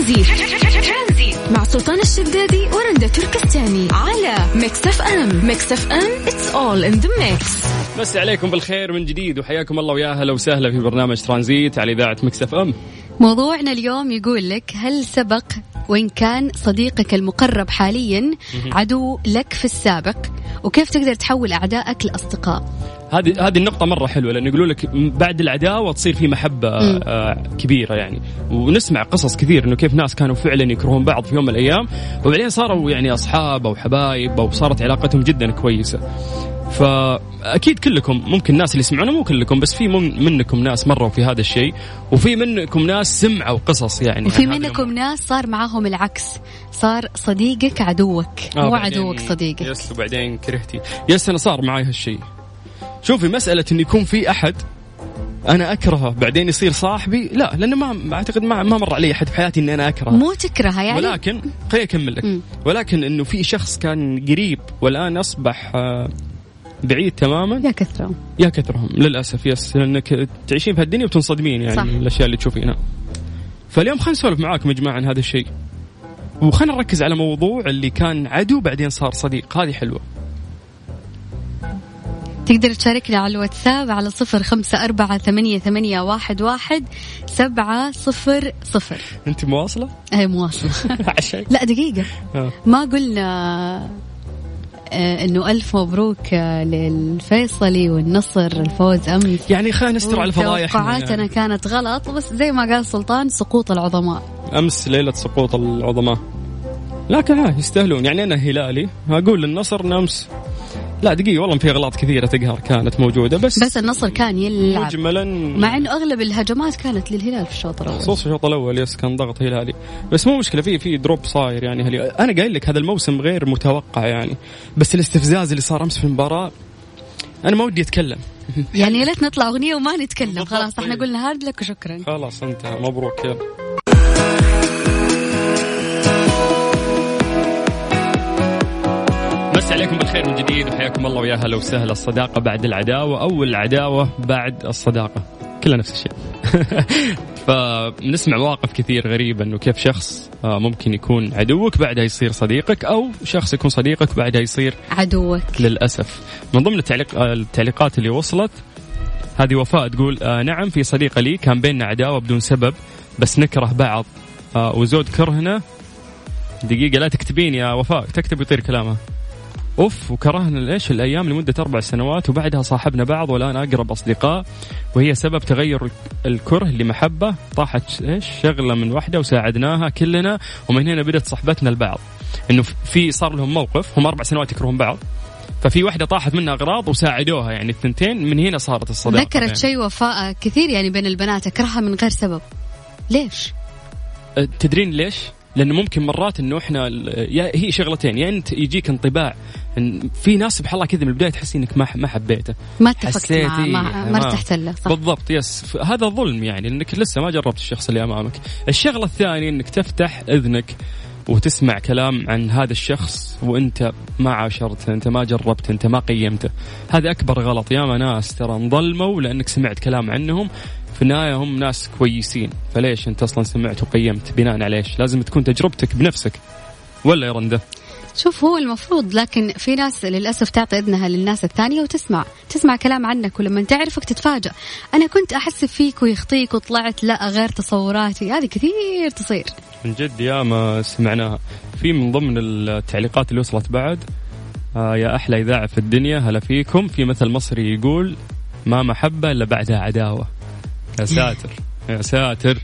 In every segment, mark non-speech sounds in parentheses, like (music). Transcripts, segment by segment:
ترانزيت مع سلطان الشدادي ورندا تركستاني على Mix FM. Mix FM it's all in the mix نمسي عليكم بالخير من جديد وحياكم الله ويا أهلا وسهلا في برنامج ترانزيت على إذاعة Mix FM. موضوعنا اليوم يقول لك هل سبق وإن كان صديقك المقرب حاليا عدو لك في السابق؟ وكيف تقدر تحول أعدائك لأصدقاء؟ هذه هذه النقطة مرة حلوة لأنه يقولوا لك بعد العداوة تصير في محبة آه كبيرة يعني. ونسمع قصص كثير إنه كيف ناس كانوا فعلا يكرهون بعض في يوم من الأيام وبعدين صاروا يعني أصحاب أو حبايب أو صارت علاقتهم جدا كويسة. فأكيد كلكم ممكن الناس اللي يسمعونا مو كلكم بس في من منكم ناس مروا في هذا الشيء وفي منكم ناس سمعوا قصص يعني وفي منكم ناس صار معاهم العكس. صار صديقك عدوك آه مو عدوك صديقك. يس وبعدين كرهتي. يس أنا صار معي هالشيء. شوفي مسألة انه يكون في أحد أنا أكرهه بعدين يصير صاحبي لا لأنه ما أعتقد ما ما مر علي أحد في حياتي إني أنا أكرهه. مو تكرهه يعني؟ ولكن خليني أكمل لك. ولكن إنه في شخص كان قريب والآن أصبح آه، بعيد تماما؟ يا كثرهم. يا كثرهم. للأسف يس. لانك تعيشين في هالدنيا وتنصدمين يعني صح. الأشياء اللي تشوفينها. فاليوم خلينا نسولف معاكم يا جماعة عن هذا الشيء. وخلينا نركز على موضوع اللي كان عدو بعدين صار صديق. هذه حلوة. تقدر تشاركنا على الواتساب على صفر خمسة أربعة ثمانية, ثمانية واحد, واحد سبعة صفر صفر. أنت مواصلة؟ أي مواصلة. (laughs) لا دقيقة. آه. ما قلنا إنه ألف مبروك آه، للفيصلي والنصر الفوز امس يعني خلينا نستر على الفضايح توقعاتنا يعني. كانت غلط بس زي ما قال سلطان سقوط العظماء. أمس ليلة سقوط العظماء. لكن ها يستاهلون. يعني أنا هلالي أقول للنصر أمس لا دقيقة والله في أغلاط كثيرة تقهر كانت موجودة بس بس النصر كان يلعب. مجملا مع إنه أغلب الهجمات كانت للهلال في الشوط الأول. خصوصا الشوط الأول yes كان ضغط هلالي. بس مو مشكلة في في drop صاير يعني هلي. أنا قايل لك هذا الموسم غير متوقع يعني. بس الاستفزاز اللي صار أمس في المباراة أنا ما ودي أتكلم. يعني يا ليت نطلع أغنية وما نتكلم. خلاص إحنا قلنا hard luck وشكرا. خلاص انتهى. مبروك يلا. مسي عليكم بالخير من جديد وحياكم الله ويا هلا وسهلا. الصداقة بعد العداوة أو العداوة بعد الصداقة. كلها نفس الشيء. (laughs) فنسمع مواقف كثير غريبة إنه كيف شخص آه، ممكن يكون عدوك بعدها يصير صديقك أو شخص يكون صديقك بعدها يصير عدوك. للأسف. من ضمن التعليق آه، التعليقات اللي وصلت هذه وفاء تقول آه نعم في صديقة لي كان بيننا عداوة بدون سبب بس نكره بعض. وزود كرهنا. دقيقة لا تكتبين يا وفاء تكتب يطير كلامها أوف وكرهنا إيش الأيام لمدة أربع سنوات وبعدها صاحبنا بعض والآن أقرب أصدقاء وهي سبب تغير الكره لمحبة طاحت إيش شغلة من واحدة وساعدناها كلنا ومن هنا بدأت صحبتنا البعض إنه في صار لهم موقف هم أربع سنوات يكرهون بعض ففي واحدة طاحت منها أغراض وساعدوها يعني الثنتين من هنا صارت الصداقة ذكرت يعني. شيء وفاء كثير يعني بين البنات أكرهها من غير سبب ليش؟ أه، تدرين ليش؟ لأنه ممكن مرات إنه إحنا يا هي شغلتين يا أنت يجيك انطباع إن في ناس سبحان الله كذا من البداية تحسي إنك ما ما حبيته. ما اتفقت معه ما, ما ارتحت له صح. بالضبط يس. هذا ظلم يعني انك لسه ما جربت الشخص اللي أمامك. الشغلة الثانية إنك تفتح إذنك وتسمع كلام عن هذا الشخص وأنت ما عاشرته أنت ما جربته أنت ما قيمته. هذا أكبر غلط. ياما ناس ترى انظلموا لأنك سمعت كلام عنهم. في النهاية هم ناس كويسين. فليش انت أصلا سمعت وقيمت؟ بناء على إيش لازم تكون تجربتك بنفسك. ولا يا رنده شوف هو المفروض لكن في ناس للأسف تعطي إذنها للناس الثانية وتسمع. تسمع كلام عنك ولما تعرفك تتفاجأ. أنا كنت أحس فيك ويخطيك وطلعت لا غير تصوراتي. هذه كثير تصير. من جد يا ما سمعناها. في من ضمن التعليقات اللي وصلت بعد آه يا أحلى إذاعة في الدنيا هلا فيكم. في مثل مصري يقول ما محبة إلا بعدها عداوة. يا ساتر. يا ساتر.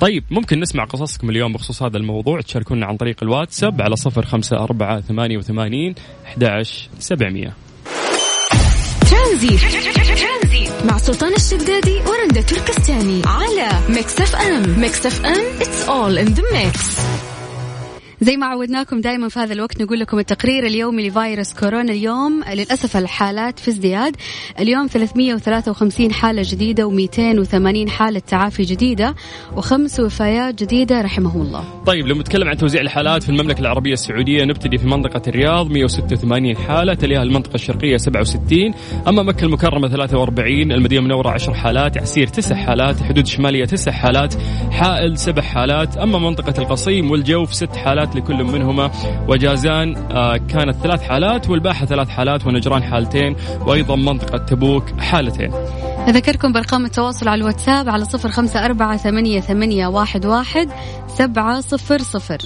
طيب ممكن نسمع قصصكم اليوم بخصوص هذا الموضوع. تشاركونا عن طريق الواتساب على صفر خمسة أربعة ثمانية وثمانين أحد سبعمية. ترانزيت مع سلطان الشدادي ورندا تركستاني على Mix FM. Mix FM it's all in the mix. زي ما عودناكم دائما في هذا الوقت نقول لكم التقرير اليومي لفيروس كورونا اليوم. للأسف الحالات في ازدياد. اليوم 353 حالة جديدة و280 حالة تعافي جديدة وخمس وفيات جديدة رحمه الله. طيب لو نتكلم عن توزيع الحالات في المملكة العربية السعودية نبتدي في منطقة الرياض 186 حالة تليها المنطقة الشرقية 67 أما مكة المكرمة 43 المدينة المنورة 10 حالات عسير 9 حالات حدود الشمالية 9 حالات حائل 7 حالات أما منطقة القصيم والجوف 6 حالات لكل منهما وجازان آه، كانت ثلاث حالات والباحة ثلاث حالات ونجران حالتين وأيضا منطقة تبوك حالتين أذكركم بأرقام التواصل على الواتساب على صفر خمسة أربعة ثمانية, ثمانية واحد, واحد سبعة صفر صفر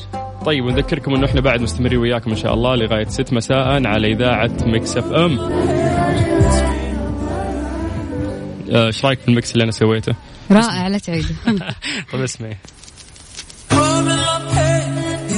طيب ونذكركم إنه إحنا بعد مستمرين وياكم إن شاء الله لغاية 6 مساء على إذاعة Mix FM. آه، إيش رأيك في ال mix اللي أنا سويته؟ رائع لا تعيد (laughs) طيب اسمعي.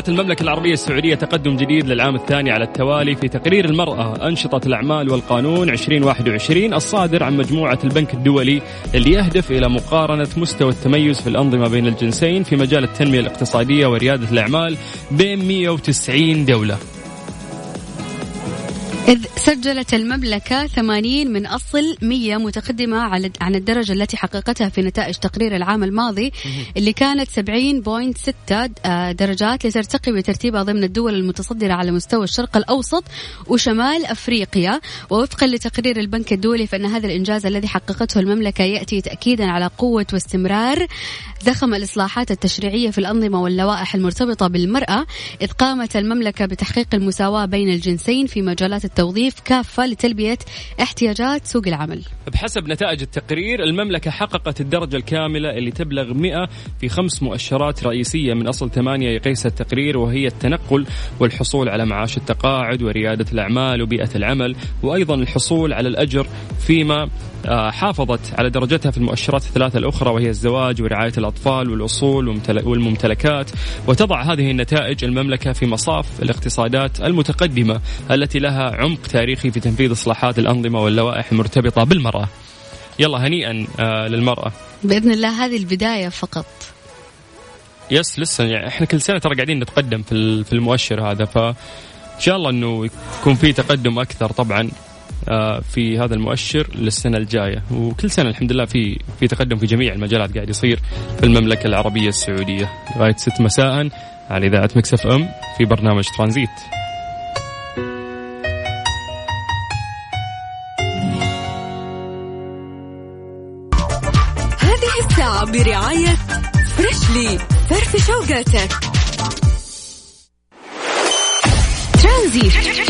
حققت المملكة العربية السعودية تقدم جديد للعام الثاني على التوالي في تقرير المرأة أنشطة الأعمال والقانون 2021 الصادر عن مجموعة البنك الدولي اللي يهدف إلى مقارنة مستوى التميز في الأنظمة بين الجنسين في مجال التنمية الاقتصادية وريادة الأعمال بين 190 دولة. إذ سجلت المملكة 80 من أصل 100 متقدمة على عن الدرجة التي حققتها في نتائج تقرير العام الماضي اللي كانت 70.6 آه، درجات لترتقي بترتيبها ضمن الدول المتصدرة على مستوى الشرق الأوسط وشمال أفريقيا. ووفقا لتقرير البنك الدولي فإن هذا الإنجاز الذي حققته المملكة يأتي تأكيدا على قوة واستمرار زخم الإصلاحات التشريعية في الأنظمة واللوائح المرتبطة بالمرأة إذ قامت المملكة بتحقيق المساواة بين الجنسين في مجالات التوظيف كافة لتلبية احتياجات سوق العمل. بحسب نتائج التقرير المملكة حققت الدرجة الكاملة اللي تبلغ 100 في خمس مؤشرات رئيسية من أصل ثمانية يقيسها التقرير وهي التنقل والحصول على معاش التقاعد وريادة الأعمال وبيئة العمل وأيضا الحصول على الأجر فيما حافظت على درجتها في المؤشرات الثلاثة الأخرى وهي الزواج ورعاية الأطفال والأصول والممتلكات. وتضع هذه النتائج المملكة في مصاف الاقتصادات المتقدمة التي لها عمق تاريخي في تنفيذ إصلاحات الأنظمة واللوائح المرتبطة بالمرأة. يلا هنيئا آه، للمرأة. بإذن الله هذه البداية فقط. yes لسه يعني إحنا كل سنة ترى قاعدين نتقدم في في المؤشر هذا ف ان شاء الله إنه يكون في تقدم أكثر طبعا. آه، في هذا المؤشر للسنة الجاية. وكل سنة الحمد لله في في تقدم في جميع المجالات قاعد يصير في المملكة العربية السعودية. لغاية 6 مساء على إذاعة Mix FM في برنامج ترانزيت. هذه الساعة برعاية Freshly فرفش وقاتك ترانزيت.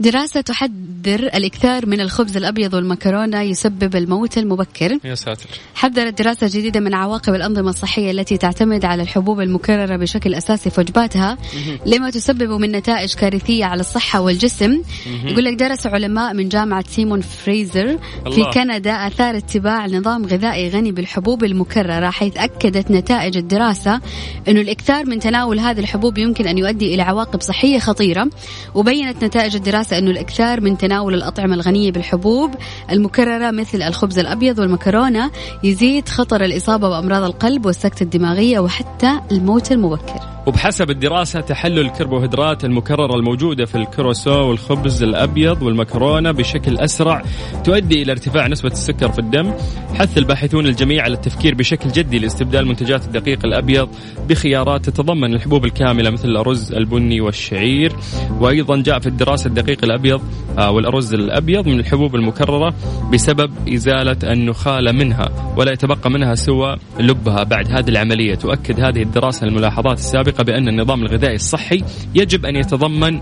دراسة تحذر الإكثار من الخبز الأبيض والمكرونة يسبب الموت المبكر. يا ساتر. حذرت دراسة جديدة من عواقب الأنظمة الصحية التي تعتمد على الحبوب المكررة بشكل أساسي في وجباتها لما تسبب من نتائج كارثية على الصحة والجسم. يقول لك درس علماء من جامعة سيمون فريزر في الله. كندا آثار اتباع نظام غذائي غني بالحبوب المكررة حيث أكدت نتائج الدراسة أنه الإكثار من تناول هذه الحبوب يمكن أن يؤدي إلى عواقب صحية خطيرة وبينت نتائج الدراسة أنه الإكثار من تناول الأطعمة الغنية بالحبوب المكررة مثل الخبز الأبيض والمكرونة يزيد خطر الإصابة بأمراض القلب والسكتة الدماغية وحتى الموت المبكر. وبحسب الدراسة تحلل الكربوهيدرات المكررة الموجودة في الكروسو والخبز الأبيض والمكرونة بشكل أسرع تؤدي إلى ارتفاع نسبة السكر في الدم. حث الباحثون الجميع على التفكير بشكل جدي لاستبدال منتجات الدقيق الأبيض بخيارات تتضمن الحبوب الكاملة مثل الأرز البني والشعير. وأيضا جاء في الدراسة الدقيق الأبيض آه، والأرز الأبيض من الحبوب المكررة بسبب إزالة النخالة منها ولا يتبقى منها سوى لبها. بعد هذه العملية تؤكد هذه الدراسة الملاحظات السابقة بأن النظام الغذائي الصحي يجب أن يتضمن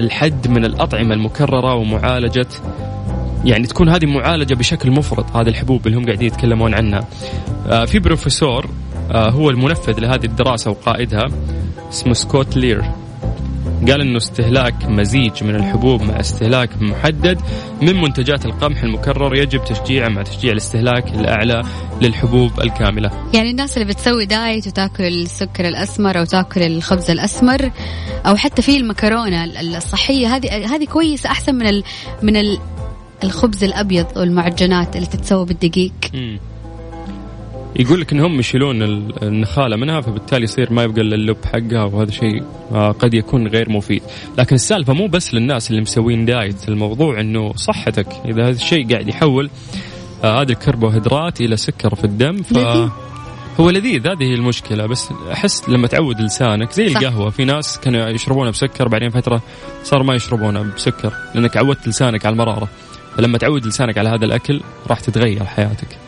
الحد من الأطعمة المكررة ومعالجة يعني تكون هذه معالجة بشكل مفرط هذه الحبوب اللي هم قاعدين يتكلمون عنها. آه، في بروفيسور آه هو المنفذ لهذه الدراسة وقائدها اسمه سكوت لير. قال إنه استهلاك مزيج من الحبوب مع استهلاك محدد من منتجات القمح المكرر يجب تشجيعه مع تشجيع الاستهلاك الأعلى للحبوب الكاملة. يعني الناس اللي بتسوي دايت وتاكل السكر الأسمر أو تاكل الخبز الأسمر أو حتى في المكرونة الصحية هذه هذه كويسة أحسن من ال من ال الخبز الأبيض والمعجنات اللي تتسوى بالدقيق. مم. يقول لك إنهم يشيلون النخالة منها فبالتالي يصير ما يبقى إلا اللب حقها وهذا شيء آه، قد يكون غير مفيد، لكن السالفة مو بس للناس اللي مسوين دايت، الموضوع إنه صحتك. إذا هذا الشيء قاعد يحول آه، هذه الكربوهيدرات إلى سكر في الدم ف هو لذيذ هذه هي المشكلة. بس أحس لما تعود لسانك زي صح. القهوة في ناس كانوا يشربونها بسكر بعدين فترة صار ما يشربونها بسكر لأنك عودت لسانك على المرارة. فلما تعود لسانك على هذا الأكل راح تتغير حياتك.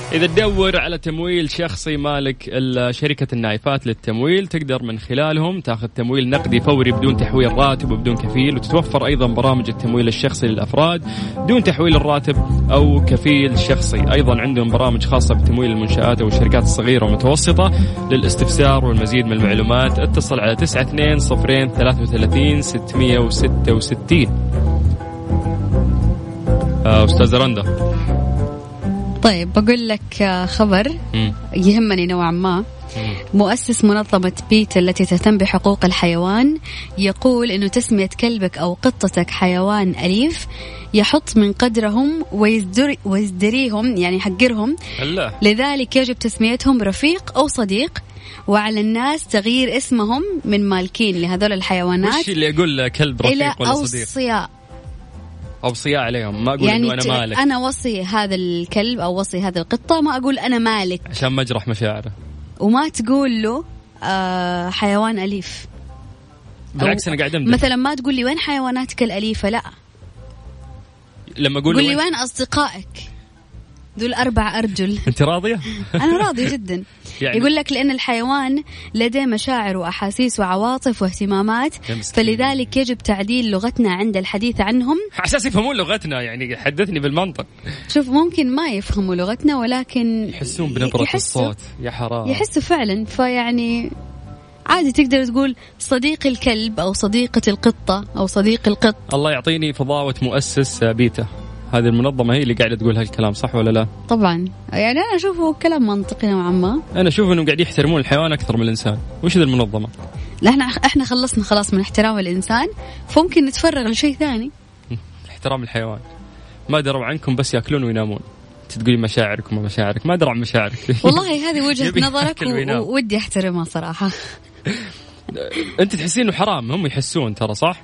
إذا تدور على تمويل شخصي مالك شركة النايفات للتمويل تقدر من خلالهم تاخذ تمويل نقدي فوري بدون تحويل راتب وبدون كفيل وتتوفر أيضا برامج التمويل الشخصي للأفراد دون تحويل الراتب أو كفيل شخصي. أيضا عندهم برامج خاصة بتمويل المنشآت أو الشركات الصغيرة والمتوسطة للاستفسار والمزيد من المعلومات. اتصل على 92 صفرين 33 666 أستاذ رندا طيب بقول لك آه، خبر يهمني نوعا ما. مؤسس منظمة بيت التي تهتم بحقوق الحيوان يقول أنه تسمية كلبك أو قطتك حيوان أليف يحط من قدرهم ويزدري ويزدريهم يعني يحقرهم. لذلك يجب تسميتهم رفيق أو صديق وعلى الناس تغيير اسمهم من مالكين لهذول الحيوانات وش اللي يقول كلب رفيق إلى ولا صديق؟ أوصياء. اوصياء عليهم. ما أقول يعني انه أنا مالك. أنا وصي هذا الكلب أو وصي هذه القطة ما أقول أنا مالك. عشان ما أجرح مشاعره. وما تقول له آه حيوان أليف. بالعكس أنا قاعد أمدح. مثلا ما تقول لي وين حيواناتك الأليفة؟ لا. لما أقول قول لي وين أصدقائك؟ ذو أربع أرجل. أنت راضية؟ (laughs) أنا راضية جدا. يعني يقول لك لأن الحيوان لديه مشاعر وأحاسيس وعواطف واهتمامات فلذلك يجب تعديل لغتنا عند الحديث عنهم. أساس يفهمون لغتنا يعني حدثني بالمنطق. شوف ممكن ما يفهموا لغتنا ولكن يحسون بنبرة الصوت. يا حرام. يحسوا فعلا. فيعني عادي تقدر تقول صديق الكلب أو صديقة القطة أو صديق القط. الله يعطيني فضاوة مؤسس بيتا. هذه المنظمة هي اللي قاعدة تقول هالكلام صح ولا لا؟ طبعا. يعني أنا أشوفه كلام منطقي نوعا ما. أنا أشوف إنهم قاعد يحترمون الحيوان أكثر من الإنسان، وش ذي المنظمة؟ لا إحنا إحنا خلصنا خلاص من احترام الإنسان فممكن نتفرغ لشيء ثاني. احترام الحيوان. ما دروا عنكم بس يأكلون وينامون. تقولي مشاعركم ومشاعرك. ما درى عن مشاعرك. (laughs) والله هذه وجهة نظرك ودي أحترمها صراحة. أنت تحسين إنه حرام. هم يحسون ترى صح؟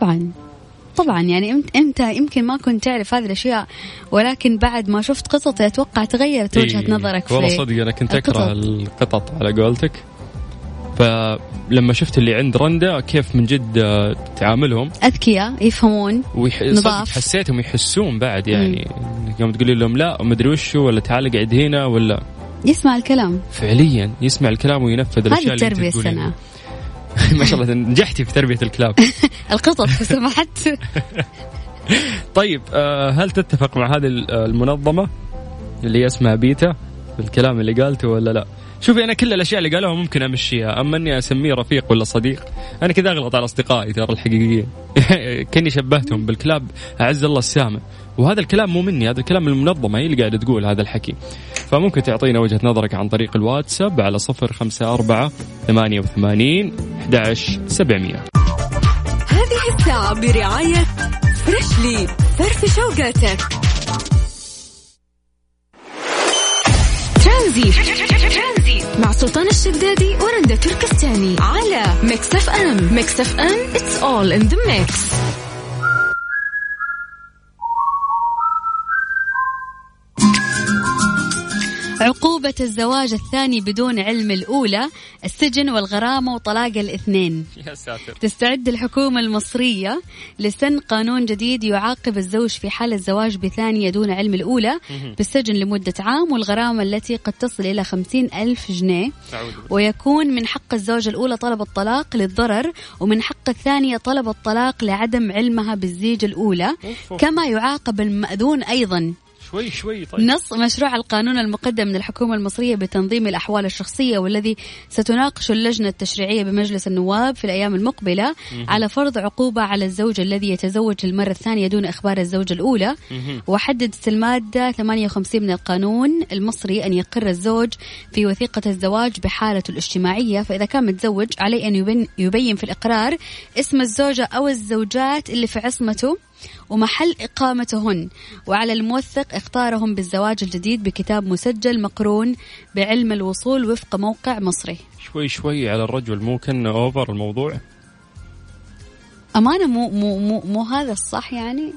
طبعا. طبعا يعني انت يمكن ما كنت تعرف هذه الأشياء ولكن بعد ما شفت قطط أتوقع تغيرت وجهة إيه نظرك والله صدق أنا كنت اكره القطط على قولتك. فلما شفت اللي عند رندا كيف من جد آه، تعاملهم. أذكياء يفهمون ويح... نظاف. حسيتهم يحسون بعد يعني. يوم تقولي لهم لا مدري وشو ولا تعال قعد هنا ولا يسمع الكلام. فعليا يسمع الكلام وينفذ الأشياء هذه التربية السنة. (laughs) ما شاء الله نجحتي في تربية الكلاب. (laughs) القطط لو سمحت. (laughs) طيب آه، هل تتفق مع هذه المنظمة اللي اسمها بيتا؟ بالكلام اللي قالته ولا لا؟ شوفي أنا كل الأشياء اللي قالوها ممكن أمشيها أما أني أسميه رفيق ولا صديق أنا كذا أغلط على أصدقائي ترى الحقيقيين. كأني شبهتهم بالكلاب أعز الله السامع. وهذا الكلام مو مني هذا الكلام من المنظمة هي اللي قاعدة تقول هذا الحكي. فممكن تعطينا وجهة نظرك عن طريق الواتساب على صفر خمسة أربعة ثمانية وثمانين أحد سبعمية. هذه الساعة برعاية Freshly فرفش وقاتك. ترانزيت مع سلطان الشدادي ورندا تركستاني على Mix FM. Mix FM it's all in the mix. عقوبة الزواج الثاني بدون علم الأولى السجن والغرامة وطلاق الاثنين. (laughs) يا ساتر. تستعد الحكومة المصرية لسن قانون جديد يعاقب الزوج في حال الزواج بثانية دون علم الأولى بالسجن لمدة عام والغرامة التي قد تصل إلى خمسين ألف جنيه. ويكون من حق الزوجة الأولى طلب الطلاق للضرر ومن حق الثانية طلب الطلاق لعدم علمها بالزيج الأولى. كما يعاقب المأذون أيضا. شوي شوي طيب. نص مشروع القانون المقدم من الحكومة المصرية بتنظيم الأحوال الشخصية والذي ستناقش اللجنة التشريعية بمجلس النواب في الأيام المقبلة على فرض عقوبة على الزوج الذي يتزوج للمرة الثانية دون إخبار الزوجة الأولى. وحددت المادة 58 من القانون المصري أن يقر الزوج في وثيقة الزواج بحالته الاجتماعية فإذا كان متزوج عليه أن يبين في الإقرار اسم الزوجة أو الزوجات اللي في عصمته. ومحل إقامتهن. وعلى الموثق اختارهم بالزواج الجديد بكتاب مسجل مقرون بعلم الوصول وفق موقع مصري. شوي شوي على الرجل مو كان اوفر الموضوع. أمانة مو مو مو, مو هذا الصح يعني؟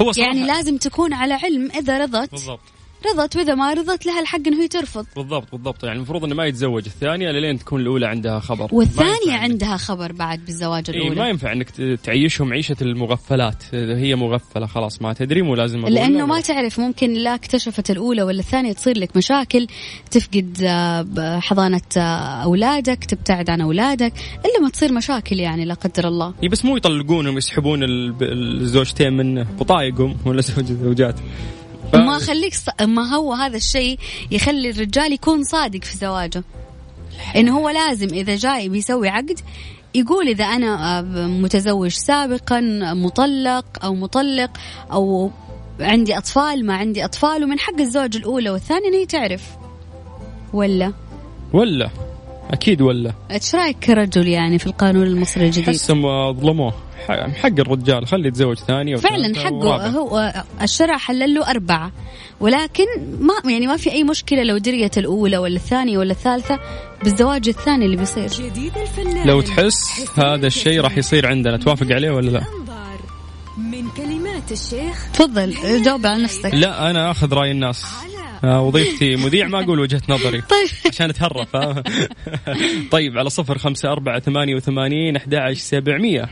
هو صراحة. يعني لازم تكون على علم إذا رضت. بالضبط. رضت وإذا ما رضت لها الحق إنه هي ترفض. بالضبط بالضبط. يعني المفروض إنه ما يتزوج. الثانية لين تكون الأولى عندها خبر. والثانية عندها خبر بعد بالزواج إيه الأولى. ما ينفع إنك تعيشهم عيشة المغفلات. هي مغفلة خلاص ما تدري مو لازم لأنه لا ما تعرف ممكن لا اكتشفت الأولى ولا الثانية تصير لك مشاكل تفقد آه، حضانة آه، أولادك تبتعد عن أولادك إلا ما تصير مشاكل يعني لا قدر الله. إيه بس مو يطلقونهم يسحبون ال- الزوجتين منه وطايقهم ولا زوج (laughs) زوجات. ف- ما خليك ص... ما هو هذا الشيء يخلي الرجال يكون صادق في زواجه. إنه هو لازم إذا جاي بيسوي عقد يقول إذا أنا آه، متزوج سابقا مطلق أو مطلق أو عندي أطفال ما عندي أطفال ومن حق الزوج الأولى والثانية إنه هي تعرف ولا؟ ولا. أكيد ولا؟ إيش رأيك كرجل يعني في القانون المصري الجديد؟ حسهم ظلموه. ح- حق الرجال خلي يتزوج ثانية فعلا حقه. ورابعة. هو الشرع حلل له أربعة. ولكن ما يعني ما في أي مشكلة لو دريت الأولى ولا الثانية ولا الثالثة بالزواج الثاني اللي بيصير. جديد الفنان. لو تحس هذا الشيء راح يصير عندنا. توافق عليه ولا لا؟ من كلمات الشيخ تفضل جاوب على نفسك. لا أنا آخذ رأي الناس. على وظيفتي مذيع ما أقول وجهة نظري. (laughs) طيب. عشان أتهرب فاهم؟ (laughs) طيب على صفر خمسة أربعة ثمانية وثمانين أحد سبعمية.